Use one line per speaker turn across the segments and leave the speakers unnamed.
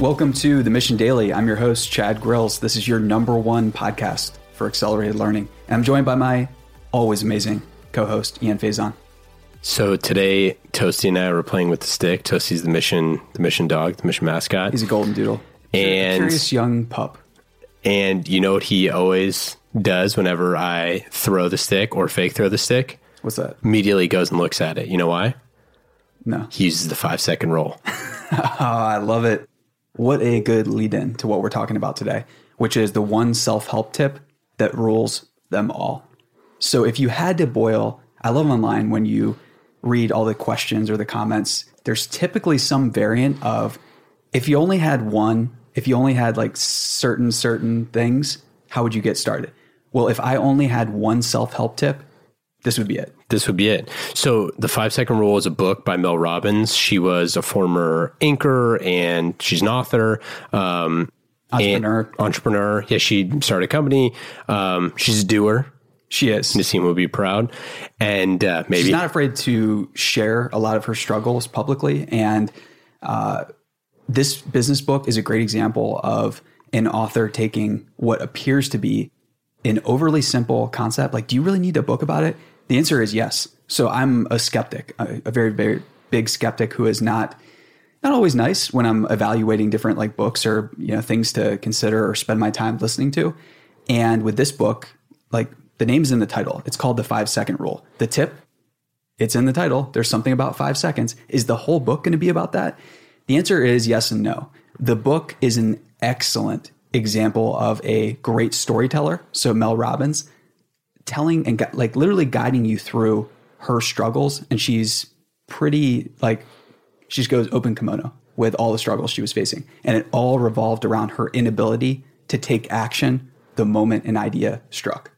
Welcome to the Mission Daily. I'm your host, Chad Grills. This is your number one podcast for accelerated learning. And I'm joined by my always amazing co host, Ian Faison.
So today, Toasty and I were playing with the stick. Toasty's the mission, the mission dog, the mission mascot.
He's a golden doodle. He's a
And-
curious young pup.
And you know what he always does whenever I throw the stick or fake throw the stick?
What's that?
Immediately goes and looks at it. You know why?
No.
He uses the five second rule.
Oh, I love it. What a good lead in to what we're talking about today, which is the one self help tip that rules them all. So if you had to boil, I love online when you read all the questions or the comments, there's typically some variant of if you only had one, if you only had like certain, certain things, how would you get started? Well, if I only had one self help tip, this would be it.
This would be it. So, The Five Second Rule is a book by Mel Robbins. She was a former anchor and she's an author. Um,
Entrepreneur.
entrepreneur. Yeah, she started a company. Um, she's a doer.
She is.
Nassim would be proud. And uh, maybe
She's not afraid to share a lot of her struggles publicly. And uh, this business book is a great example of an author taking what appears to be an overly simple concept. Like, do you really need a book about it? The answer is yes. So I'm a skeptic, a, a very, very big skeptic who is not not always nice when I'm evaluating different like books or you know things to consider or spend my time listening to. And with this book, like the name's in the title. It's called the 5 second rule. The tip, it's in the title. There's something about 5 seconds. Is the whole book going to be about that? The answer is yes and no. The book is an excellent example of a great storyteller. So Mel Robbins telling and gu- like literally guiding you through her struggles and she's pretty like she just goes open kimono with all the struggles she was facing. And it all revolved around her inability to take action the moment an idea struck.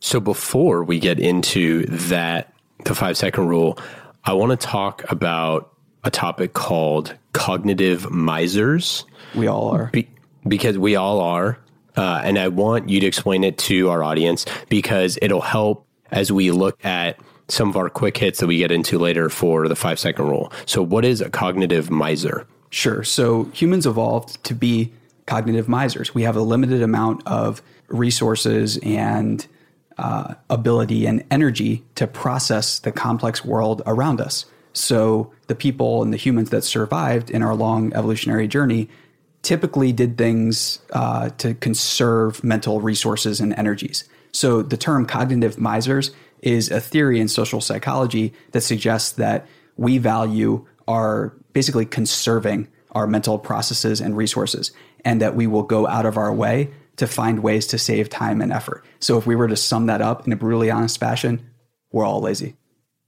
So before we get into that, the five second rule, I want to talk about a topic called cognitive misers
We all are.
be, because we all are. Uh, and I want you to explain it to our audience because it'll help as we look at some of our quick hits that we get into later for the five second rule. So, what is a cognitive miser?
Sure. So humans evolved to be cognitive misers. We have a limited amount of resources and uh, ability and energy to process the complex world around us. So the people and the humans that survived in our long evolutionary journey typically did things uh, to conserve mental resources and energies. So the term cognitive misers is a theory in social psychology that suggests that we value our basically conserving our mental processes and resources, and that we will go out of our way to find ways to save time and effort. So if we were to sum that up in a brutally honest fashion, we're all lazy.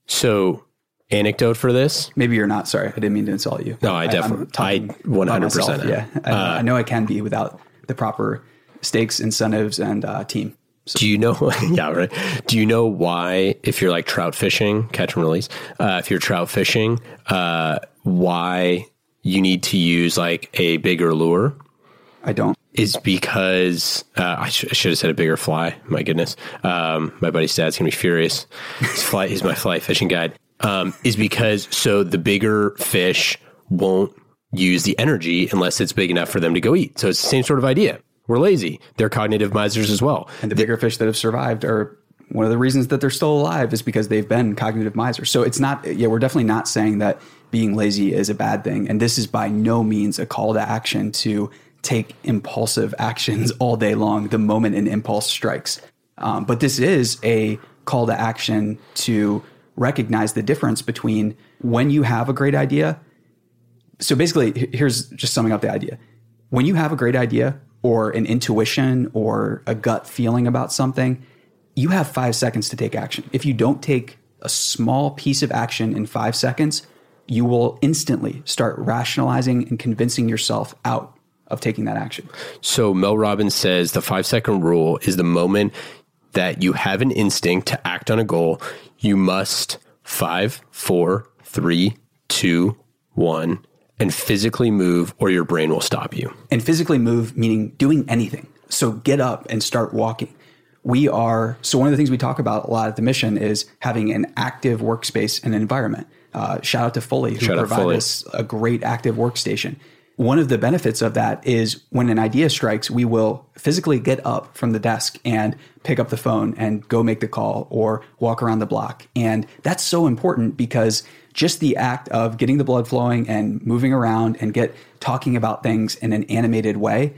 So, anecdote for this
Maybe you're not. Sorry, I didn't mean to insult you.
No, I definitely- I 100%
about myself,
am.
Yeah, I,
Uh,
I know I can be without the proper stakes, incentives, and uh, team.
Do you know? yeah, right. Do you know why, if you're like trout fishing, catch and release, uh, if you're trout fishing, uh, why you need to use like a bigger lure?
I don't.
Is because uh, I, sh- I should have said a bigger fly. My goodness, um, my buddy's dad's gonna be furious. His fly, he's my fly fishing guide. Um, is because so the bigger fish won't use the energy unless it's big enough for them to go eat. So it's the same sort of idea. We're lazy. They're cognitive misers as well.
And the bigger fish that have survived are one of the reasons that they're still alive is because they've been cognitive misers. So it's not, yeah, we're definitely not saying that being lazy is a bad thing. And this is by no means a call to action to take impulsive actions all day long the moment an impulse strikes. Um, but this is a call to action to recognize the difference between when you have a great idea. So basically, here's just summing up the idea. When you have a great idea or an intuition or a gut feeling about something, you have five seconds to take action. If you don't take a small piece of action in five seconds, you will instantly start rationalizing and convincing yourself out of taking that action.
So Mel Robbins says the five second rule is the moment that you have an instinct to act on a goal. You must five, four, three, two, one, and physically move, or your brain will stop you.
and physically move meaning doing anything. So get up and start walking. We are so one of the things we talk about a lot at the mission is having an active workspace and environment. Uh, shout out to Fully who
Shout out
provide us a great active workstation one of the benefits of that is when an idea strikes, we will physically get up from the desk and pick up the phone and go make the call or walk around the block. And that's so important because just the act of getting the blood flowing and moving around and get talking about things in an animated way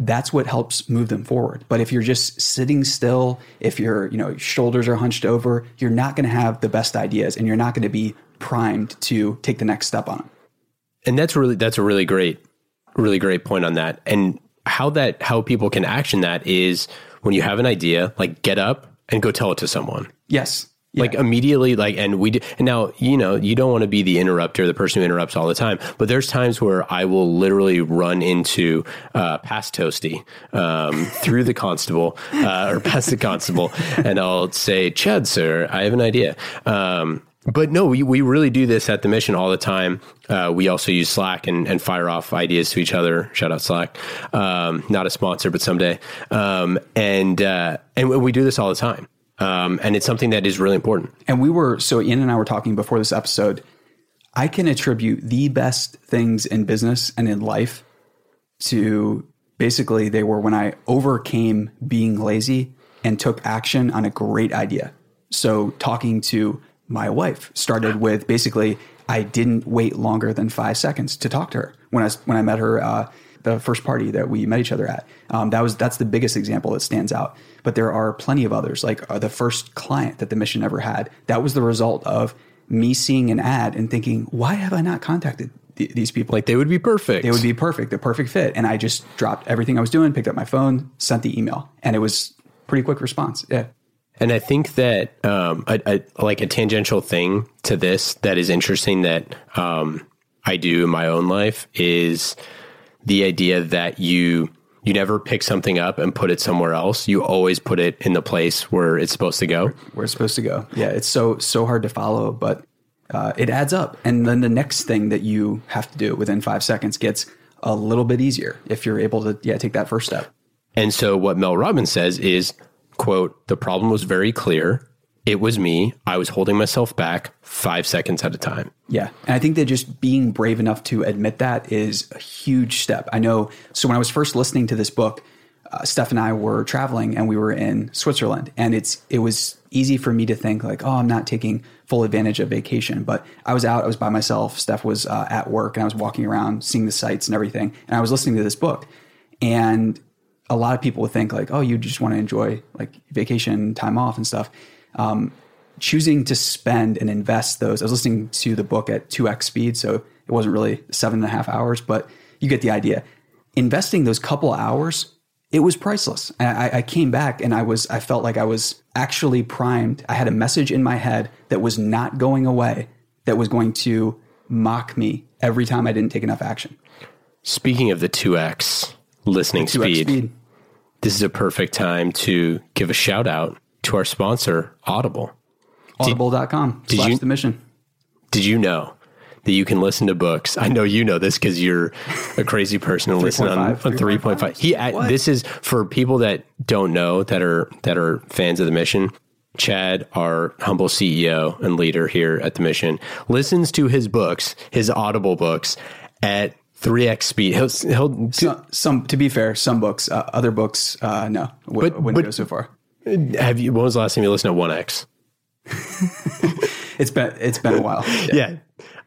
that's what helps move them forward. But if you're just sitting still, if your you know shoulders are hunched over, you're not going to have the best ideas, and you're not going to be primed to take the next step on it.
And that's really that's a really great, really great point on that. And how that how people can action that is when you have an idea, like get up and go tell it to someone.
Yes.
Yeah. Like immediately, like, and we, and now, you know, you don't want to be the interrupter, the person who interrupts all the time, but there's times where I will literally run into, uh, past Toasty, um, through the constable, uh, or past the constable, and I'll say, Chad, sir, I have an idea. Um, but no, we, we really do this at the mission all the time. Uh, we also use Slack and, and fire off ideas to each other. Shout out Slack. Um, not a sponsor, but someday. Um, and, uh, and we do this all the time. Um, and it's something that is really important.
And we were, so Ian and I were talking before this episode. I can attribute the best things in business and in life to basically they were when I overcame being lazy and took action on a great idea. So talking to my wife started with basically I didn't wait longer than five seconds to talk to her when I when I met her uh, the first party that we met each other at. Um, that was that's the biggest example that stands out. But there are plenty of others, like uh, the first client that the mission ever had. That was the result of me seeing an ad and thinking, why have I not contacted th- these people?
Like they would be perfect.
They would be perfect, the perfect fit. And I just dropped everything I was doing, picked up my phone, sent the email, and it was pretty quick response. Yeah.
And I think that um, a, a, like a tangential thing to this that is interesting that um, I do in my own life is the idea that you you never pick something up and put it somewhere else. You always put it in the place where it's supposed to go.
Where it's supposed to go. Yeah, it's so so hard to follow, but uh, it adds up. And then the next thing that you have to do within five seconds gets a little bit easier if you're able to yeah take that first step.
And so what Mel Robbins says is, quote, the problem was very clear. It was me. I was holding myself back five seconds at a time.
Yeah. And I think that just being brave enough to admit that is a huge step. I know. So when I was first listening to this book, uh, Steph and I were traveling and we were in Switzerland. And it's it was easy for me to think like, oh, I'm not taking full advantage of vacation. But I was out, I was by myself. Steph was uh, at work and I was walking around, seeing the sights and everything. And I was listening to this book. And a lot of people would think like, oh, you just want to enjoy like vacation time off and stuff um, choosing to spend and invest those. I was listening to the book at 2x speed, so it wasn't really seven and a half hours, but you get the idea. Investing those couple hours, it was priceless. I, I came back and I was, I felt like I was actually primed. I had a message in my head that was not going away, that was going to mock me every time I didn't take enough action.
Speaking of the 2x listening speed, speed, this is a perfect time to give a shout out to our sponsor, Audible.
Audible.com did, slash you, the mission.
Did you know that you can listen to books? I know you know this because you're a crazy person and listen on, on 3.5. He, this is for people that don't know that are, that are fans of the mission. Chad, our humble CEO and leader here at the mission, listens to his books, his Audible books at 3x speed. He'll, he'll
some, some, to be fair, some books, uh, other books, uh, no, w- but, wouldn't but, go so far.
Have you? When was the last time you listened to One X?
it's been it's been a while.
Yeah. yeah.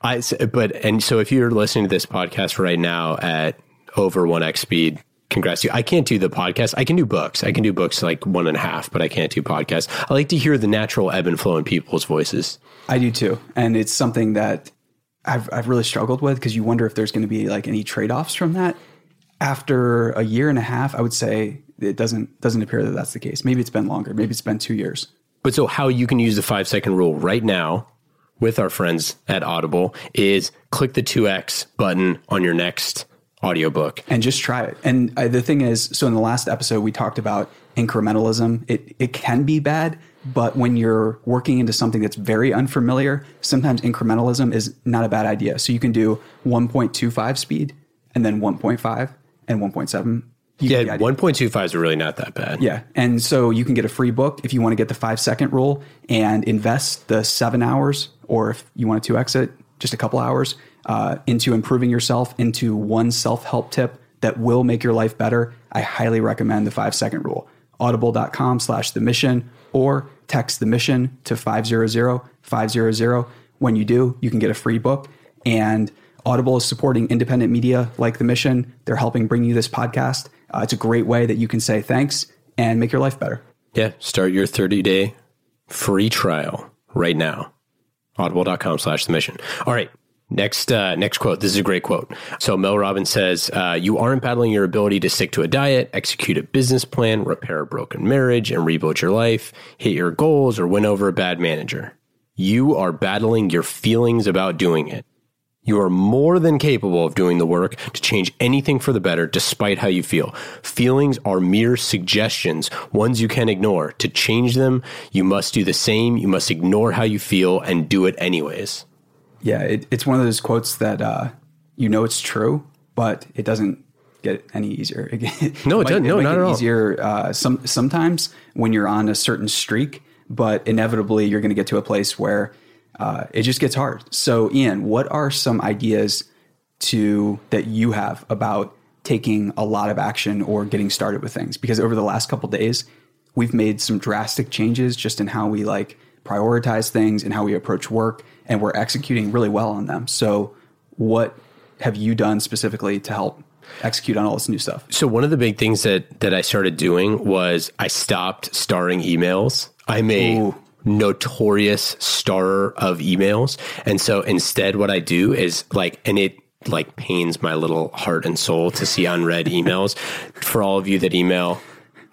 I but and so if you're listening to this podcast right now at over one x speed, congrats to you. I can't do the podcast. I can do books. I can do books like one and a half, but I can't do podcasts. I like to hear the natural ebb and flow in people's voices.
I do too, and it's something that I've I've really struggled with because you wonder if there's going to be like any trade offs from that. After a year and a half, I would say it doesn't doesn't appear that that's the case. Maybe it's been longer. Maybe it's been two years.
But so how you can use the five second rule right now with our friends at Audible is click the 2x button on your next audiobook
and just try it. And uh, the thing is, so in the last episode we talked about incrementalism. It it can be bad, but when you're working into something that's very unfamiliar, sometimes incrementalism is not a bad idea. So you can do 1.25 speed and then 1.5 and 1.7
yeah, one point two five is really not that bad.
Yeah, and so you can get a free book if you want to get the five second rule and invest the seven hours, or if you want to two exit just a couple hours. uh, into improving yourself into one self help tip that will make your life better, I highly recommend the five second rule. Audible.com slash the mission or text the mission to 500 500. When you do, you can get a free book. And Audible is supporting independent media like the mission. They're helping bring you this podcast. Uh, it's a great way that you can say thanks and make your life better.
Yeah. Start your 30 day free trial right now. Audible.com slash the mission. All right. Next, uh, next quote. This is a great quote. So Mel Robbins says, uh, "You aren't battling your ability to stick to a diet, execute a business plan, repair a broken marriage, and rebuild your life, hit your goals, or win over a bad manager. You are battling your feelings about doing it. You are more than capable of doing the work to change anything for the better, despite how you feel. Feelings are mere suggestions, ones you can ignore. To change them, you must do the same. You must ignore how you feel and do it anyways."
Yeah, it, it's one of those quotes that uh, you know it's true, but it doesn't get any easier.
no, it, doesn't. No, not at all.
Easier uh, some sometimes when you're on a certain streak, but inevitably you're going to get to a place where uh, it just gets hard. So, Ian, what are some ideas to that you have about taking a lot of action or getting started with things? Because over the last couple days, we've made some drastic changes just in how we like prioritize things and how we approach work, and we're executing really well on them. So, what have you done specifically to help execute on all this new stuff?
So, one of the big things that that I started doing was I stopped starring emails. I'm a Ooh. notorious starrer of emails, and so instead, what I do is like, and it like pains my little heart and soul to see unread emails. For all of you that email,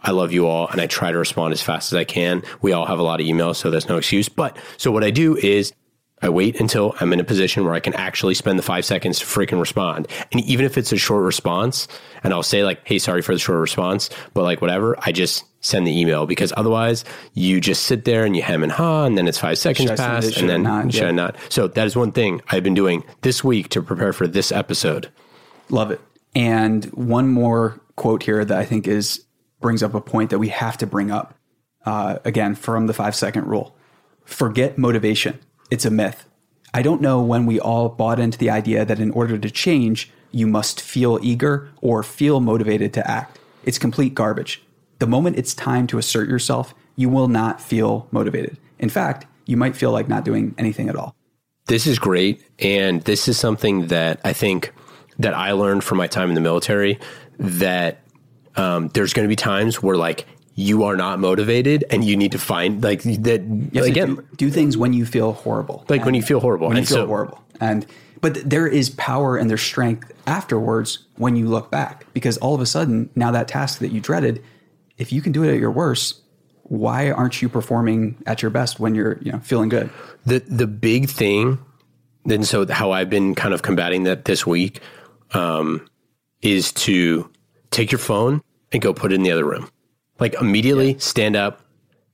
I love you all and I try to respond as fast as I can. We all have a lot of emails, so there's no excuse. But so what I do is I wait until I'm in a position where I can actually spend the five seconds to freaking respond. And even if it's a short response, and I'll say like, hey, sorry for the short response, but like whatever, I just send the email because otherwise you just sit there and you hem and haw and then it's five seconds past and then not, should yeah. I not. So that is one thing I've been doing this week to prepare for this episode.
Love it. And one more quote here that I think is brings up a point that we have to bring up uh, again from the five second rule. Forget motivation. It's a myth. I don't know when we all bought into the idea that in order to change, you must feel eager or feel motivated to act. It's complete garbage. The moment it's time to assert yourself, you will not feel motivated. In fact, you might feel like not doing anything at all.
This is great. And this is something that I think that I learned from my time in the military that um, there's going to be times where like you are not motivated and you need to find like that again
do, do, things when you feel horrible.
Like when you feel horrible.
When you feel so, horrible. And but there is power and there's strength afterwards when you look back. Because all of a sudden now that task that you dreaded if you can do it at your worst why aren't you performing at your best when you're you know feeling good?
The the big thing and so how i've been kind of combating that this week um, is to take your phone and go put it in the other room. Like immediately yeah. stand up,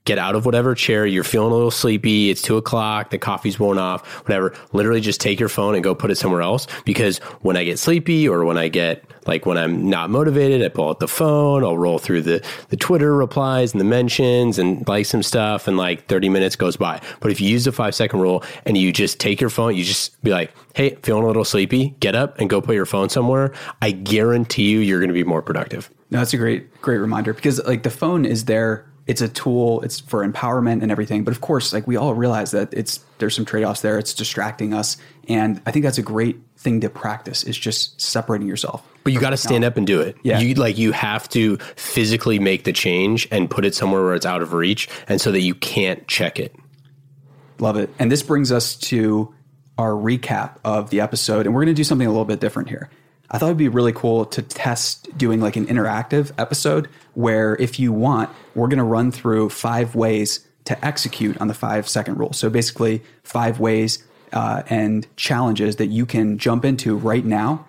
get out of whatever chair you're feeling a little sleepy. It's two o'clock. The coffee's worn off. Whatever. Literally, just take your phone and go put it somewhere else. Because when I get sleepy or when I get like when I'm not motivated, I pull out the phone. I'll roll through the the Twitter replies and the mentions and like some stuff, and like 30 minutes goes by. But if you use the five second rule and you just take your phone, you just be like, "Hey, feeling a little sleepy. Get up and go put your phone somewhere." I guarantee you, you're going to be more productive.
No, that's a great great reminder because like the phone is there. It's a tool. It's for empowerment and everything. But of course like we all realize that it's there's some trade-offs there. It's distracting us. And i think that's a great thing to practice is just separating yourself
but you got to stand up and do it. Yeah. You like you have to physically make the change and put it somewhere where it's out of reach and so that you can't check it.
Love it. And this brings us to our recap of the episode. And we're going to do something a little bit different here I thought it'd be really cool to test doing like an interactive episode where if you want, we're going to run through five ways to execute on the five second rule. So basically, five ways uh, and challenges that you can jump into right now.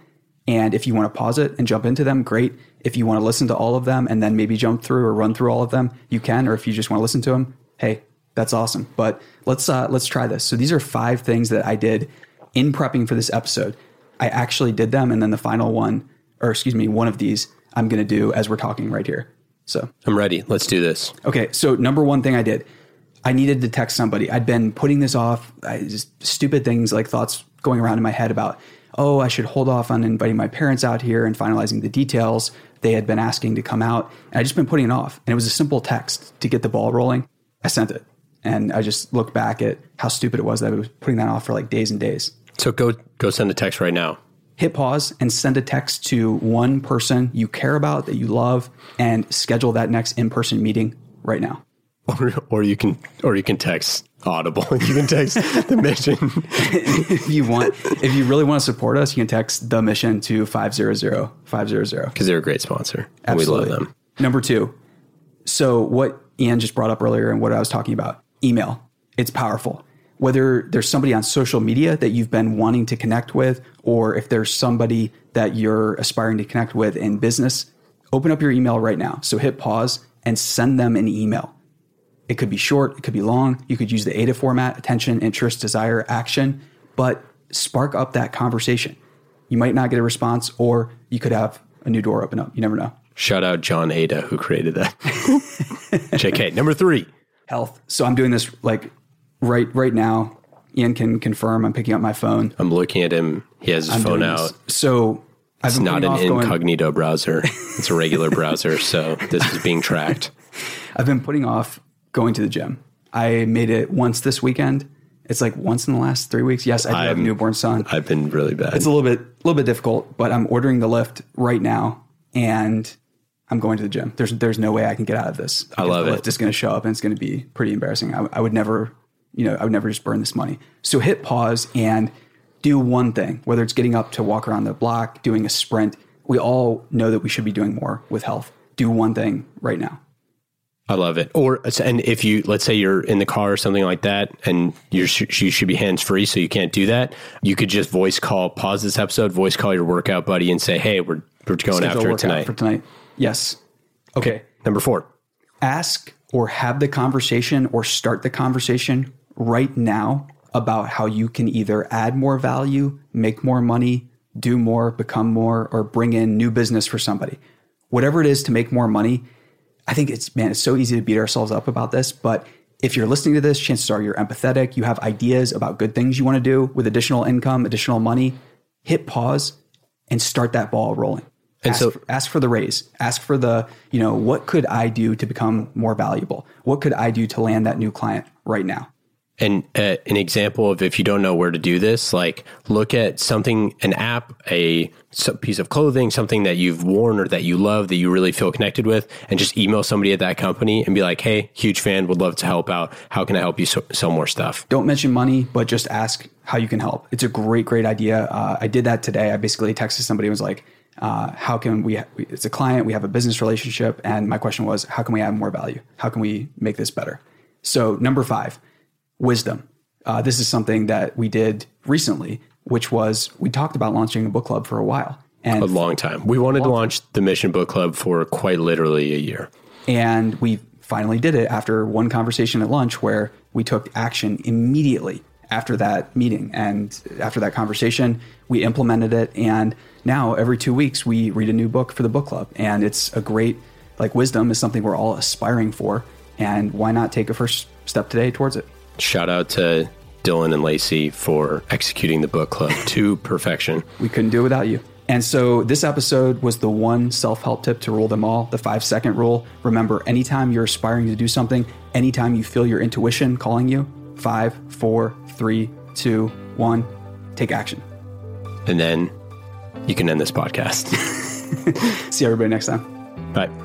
And if you want to pause it and jump into them, great. If you want to listen to all of them and then maybe jump through or run through all of them, you can. Or if you just want to listen to them, hey, that's awesome. But let's uh, let's try this. So these are five things that I did in prepping for this episode. I actually did them, and then the final one, or excuse me, one of these, I'm going to do as we're talking right here. So
I'm ready. Let's do this.
Okay. So number one thing I did, I needed to text somebody. I'd been putting this off. I just stupid things like thoughts going around in my head about oh, I should hold off on inviting my parents out here and finalizing the details. They had been asking to come out, and I just been putting it off. And it was a simple text to get the ball rolling. I sent it, and I just look back at how stupid it was that I was putting that off for like days and days.
So go go send a text right now.
Hit pause and send a text to one person you care about that you love, and schedule that next in person meeting right now.
Or, or you can or you can text Audible. You can text the mission.
if you want, if you really want to support us, you can text the mission to 500 500.
Because they're a great sponsor. And we love them.
Number two. So what Ian just brought up earlier and what I was talking about, email. It's powerful. Whether there's somebody on social media that you've been wanting to connect with, or if there's somebody that you're aspiring to connect with in business, open up your email right now. So hit pause and send them an email it could be short, it could be long. You could use the AIDA format attention, interest, desire, action, but spark up that conversation. You might not get a response, or you could have a new door open up. You never know.
Shout out John Ada who created that. JK. Number three.
Health. So I'm doing this like right right now. Ian can confirm. I'm picking up my phone.
I'm looking at him. He has his I'm phone out.
This. So
it's not an incognito going... browser. It's a regular browser. So this is being tracked.
I've been putting off going to the gym. I made it once this weekend. It's like once in the last three weeks. Yes, I do have a newborn son.
I've been really bad.
It's a little bit, a little bit difficult, but I'm ordering the Lyft right now, and I'm going to the gym. There's, there's no way I can get out of this.
I love
the
it.
Lyft is going to show up, and it's going to be pretty embarrassing. I, I would never, you know, I would never just burn this money. So hit pause and do one thing. Whether it's getting up to walk around the block, doing a sprint. We all know that we should be doing more with health. Do one thing right now.
I love it. Or and if you let's say you're in the car or something like that, and you you should be hands free, so you can't do that. You could just voice call, pause this episode, voice call your workout buddy, and say, "Hey, we're we're going Schedule after it tonight."
For tonight, yes. Okay. okay.
Number four.
Ask or have the conversation or start the conversation right now about how you can either add more value, make more money, do more, become more, or bring in new business for somebody. Whatever it is to make more money I think it's, man, it's so easy to beat ourselves up about this, but if you're listening to this, chances are you're empathetic, you have ideas about good things you want to do with additional income, additional money. Hit pause and start that ball rolling. And ask so for, ask for the raise. Ask for the, you know, what could I do to become more valuable? What could I do to land that new client right now?
And uh, an example of if you don't know where to do this, like look at something, an app, a piece of clothing, something that you've worn or that you love that you really feel connected with, and just email somebody at that company and be like, "Hey, huge fan, would love to help out. How can I help you so- sell more stuff?"
Don't mention money, but just ask how you can help. It's a great, great idea. Uh, I did that today. I basically texted somebody and was like, uh, "How can we? It's a client. We have a business relationship, and my question was, how can we add more value? How can we make this better?" So number five wisdom. Uh, this is something that we did recently, which was we talked about launching a book club for a while.
And a long time. We wanted to launch the Mission Book Club for quite literally a year.
And we finally did it after one conversation at lunch where we took action immediately after that meeting. And after that conversation, we implemented it. And now every two weeks, we read a new book for the book club. And it's a great, like, wisdom is something we're all aspiring for. And why not take a first step today towards it?
Shout out to Dylan and Lacey for executing the book club to perfection.
We couldn't do it without you. And so this episode was the one self help tip to rule them all, the five second rule. Remember, anytime you're aspiring to do something, anytime you feel your intuition calling you, five, four, three, two, one, take action.
And then you can end this podcast.
See everybody next time.
Bye.